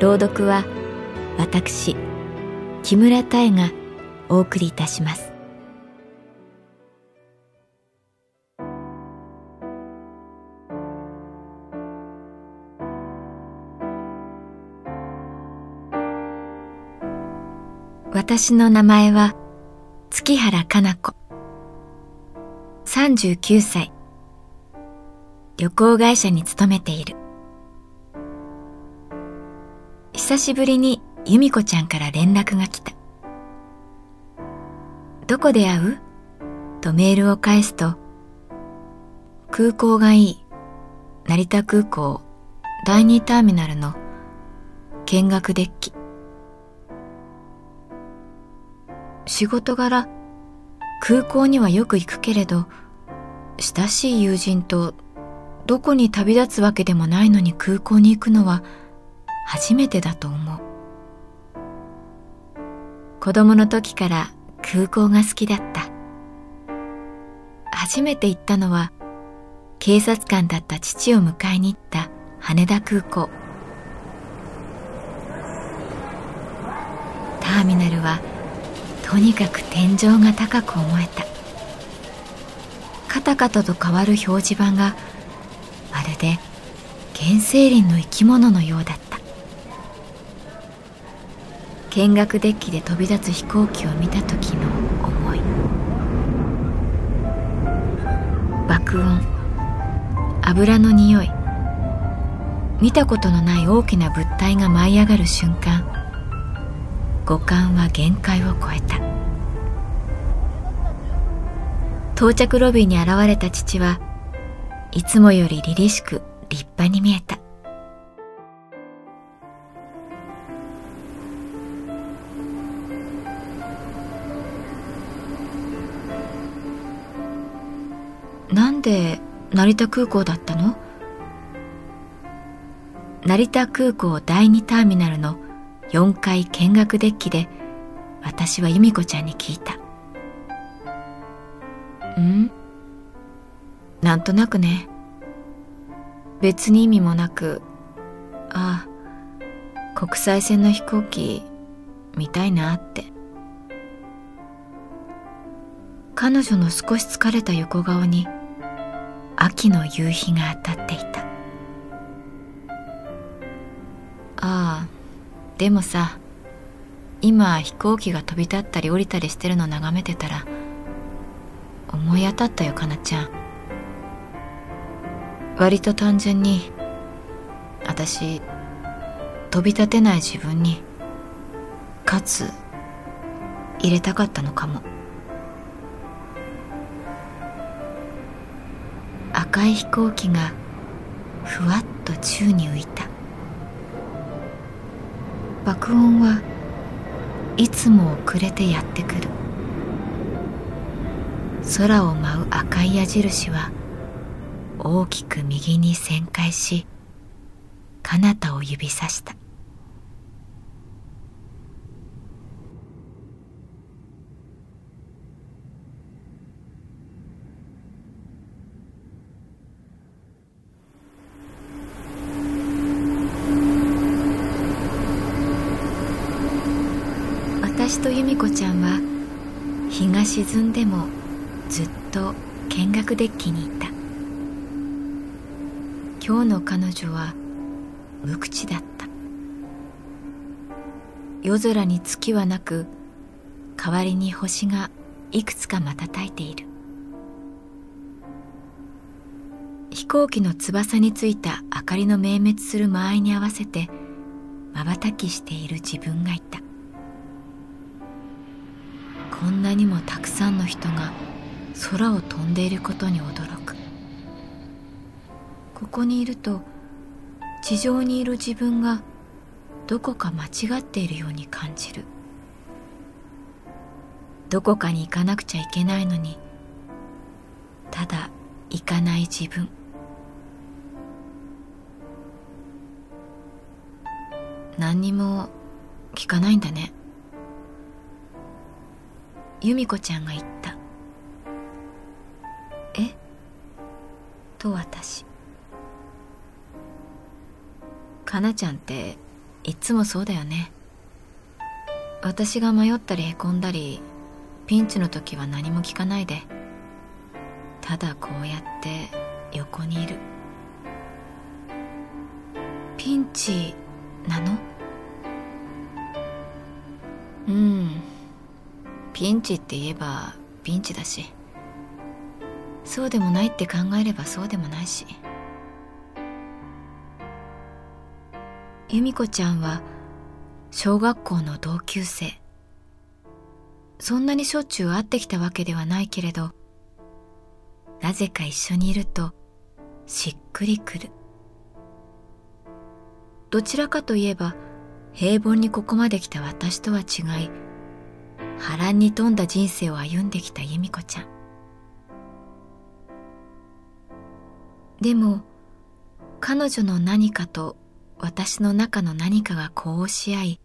朗読は私木村多江がお送りいたします。私の名前は月原かな子。39歳。旅行会社に勤めている。久しぶりに由美子ちゃんから連絡が来た。どこで会う？とメールを返すと空港がいい成田空港第2ターミナルの見学デッキ。仕事柄空港にはよく行くけれど親しい友人とどこに旅立つわけでもないのに空港に行くのは初めてだと思う。子供の時から空港が好きだった。初めて行ったのは警察官だった父を迎えに行った羽田空港。ターミナルはとにかく天井が高く思えた。カタカタと変わる表示板がまるで原生林の生き物のようだった。見学デッキで飛び立つ飛行機を見た時の思い。爆音。油の匂い。見たことのない大きな物体が舞い上がる瞬間。五感は限界を超えた。到着ロビーに現れた父はいつもより凛々しく立派に見えた。なんで成田空港だったの？成田空港第2ターミナルの4階見学デッキで私は由美子ちゃんに聞いた。うん？なんとなくね。別に意味もなく。ああ国際線の飛行機見たいなって。彼女の少し疲れた横顔に秋の夕日が当たっていた。ああでもさ今飛行機が飛び立ったり降りたりしてるの眺めてたら思い当たったよかなちゃん。割と単純に私飛び立てない自分にかつ入れたかったのかも。赤い飛行機がふわっと宙に浮いた。爆音はいつも遅れてやってくる。空を舞う赤い矢印は大きく右に旋回し彼方を指さした私と由美子ちゃんは日が沈んでもずっと見学デッキにいた。今日の彼女は無口だった。夜空に月はなく代わりに星がいくつか瞬いている。飛行機の翼についた明かりの明滅する間合いに合わせて瞬きしている自分がいた。こんなにもたくさんの人が空を飛んでいることに驚く。ここにいると地上にいる自分がどこか間違っているように感じる。どこかに行かなくちゃいけないのにただ行かない自分。何にも聞かないんだね。由美子ちゃんが言った。え？と私。かなちゃんっていつもそうだよね。私が迷ったりへこんだりピンチの時は何も聞かないで。ただこうやって横にいる。ピンチなの？うん。ピンチって言えばピンチだし。そうでもないって考えればそうでもないし。由美子ちゃんは小学校の同級生。そんなにしょっちゅう会ってきたわけではないけれどなぜか一緒にいるとしっくりくる。どちらかといえば平凡にここまで来た私とは違い波乱に富んだ人生を歩んできた由美子ちゃん。でも彼女の何かと私の中の何かが呼応し合い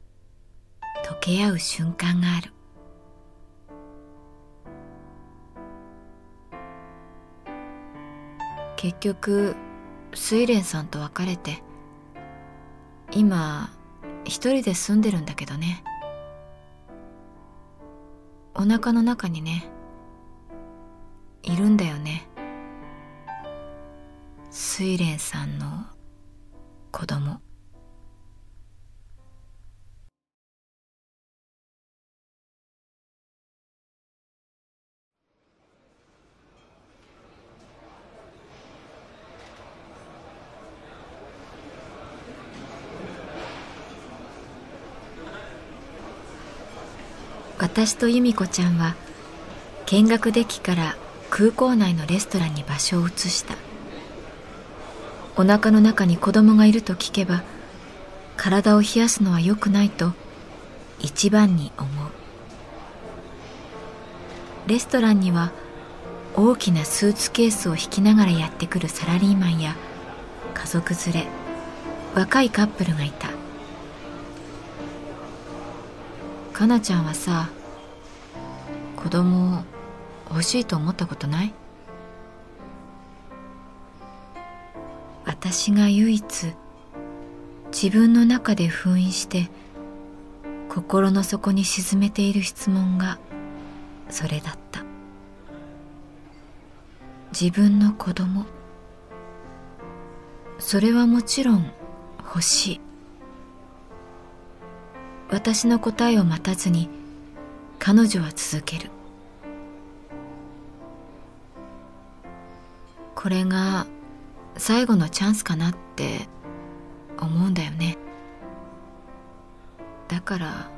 溶け合う瞬間がある。結局睡蓮さんと別れて今一人で住んでるんだけどね。お腹の中にねいるんだよね。睡蓮さんの子供。私と由美子ちゃんは見学デッキから空港内のレストランに場所を移した。お腹の中に子供がいると聞けば体を冷やすのは良くないと一番に思う。レストランには大きなスーツケースを引きながらやってくるサラリーマンや家族連れ若いカップルがいた。かなちゃんはさ子供欲しいと思ったことない？私が唯一自分の中で封印して心の底に沈めている質問がそれだった。自分の子供。それはもちろん欲しい。私の答えを待たずに彼女は続ける。これが最後のチャンスかなって思うんだよね。だから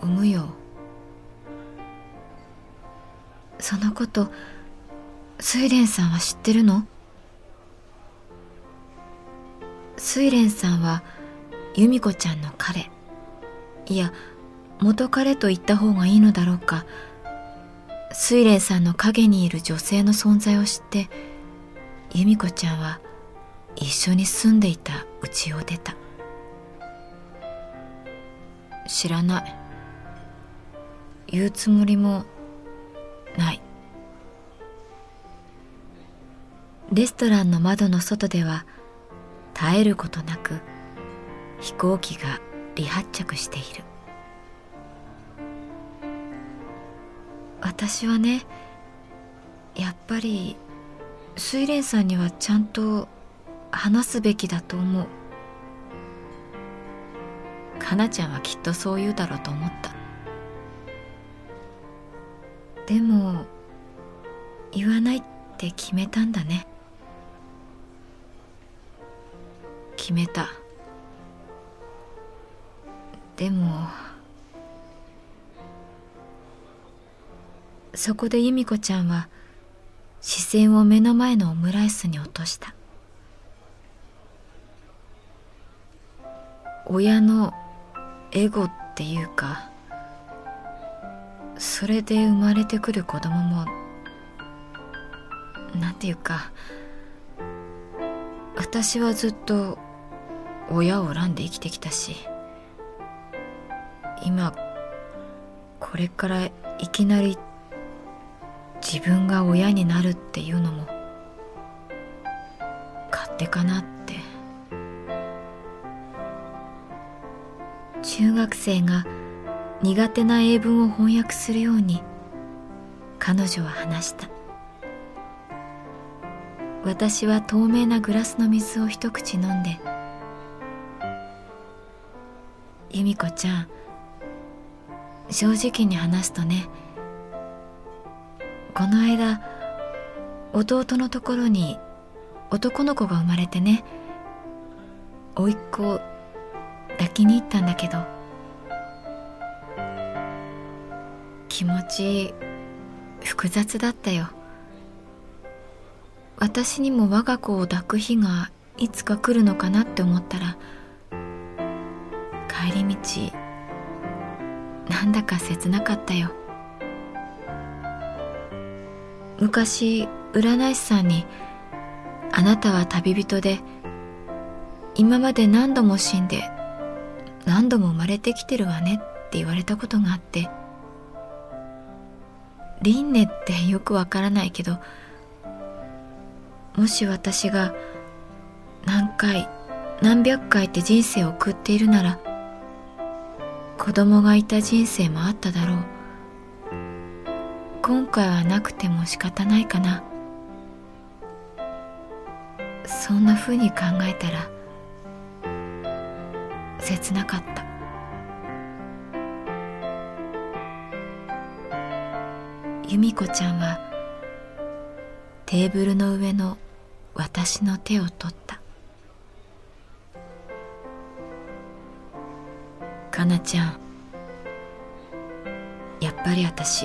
産むよ。そのこと睡蓮さんは知ってるの？睡蓮さんは由美子ちゃんの彼。いや元彼と言った方がいいのだろうか。睡蓮さんの陰にいる女性の存在を知って由美子ちゃんは一緒に住んでいた家を出た。知らない。言うつもりもない。レストランの窓の外では絶えることなく飛行機が離発着している。私はねやっぱり睡蓮さんにはちゃんと話すべきだと思う。かなちゃんはきっとそう言うだろうと思った。でも言わないって決めたんだね。決めた。でもそこで由美子ちゃんは視線を目の前のオムライスに落とした。親のエゴっていうかそれで生まれてくる子供もなんていうか私はずっと親を恨んで生きてきたし今これからいきなり自分が親になるっていうのも勝手かなって。中学生が苦手な英文を翻訳するように彼女は話した。私は透明なグラスの水を一口飲んで「由美子ちゃん正直に話すとねこの間弟のところに男の子が生まれてね甥っ子抱きに行ったんだけど気持ち複雑だったよ。私にも我が子を抱く日がいつか来るのかなって思ったら帰り道なんだか切なかったよ。昔占い師さんに「あなたは旅人で今まで何度も死んで何度も生まれてきてるわね」って言われたことがあって輪廻ってよくわからないけどもし私が何回何百回って人生を送っているなら子供がいた人生もあっただろう。今回はなくても仕方ないかな。そんなふうに考えたら切なかった。由美子ちゃんはテーブルの上の私の手を取った。かなちゃんやっぱり私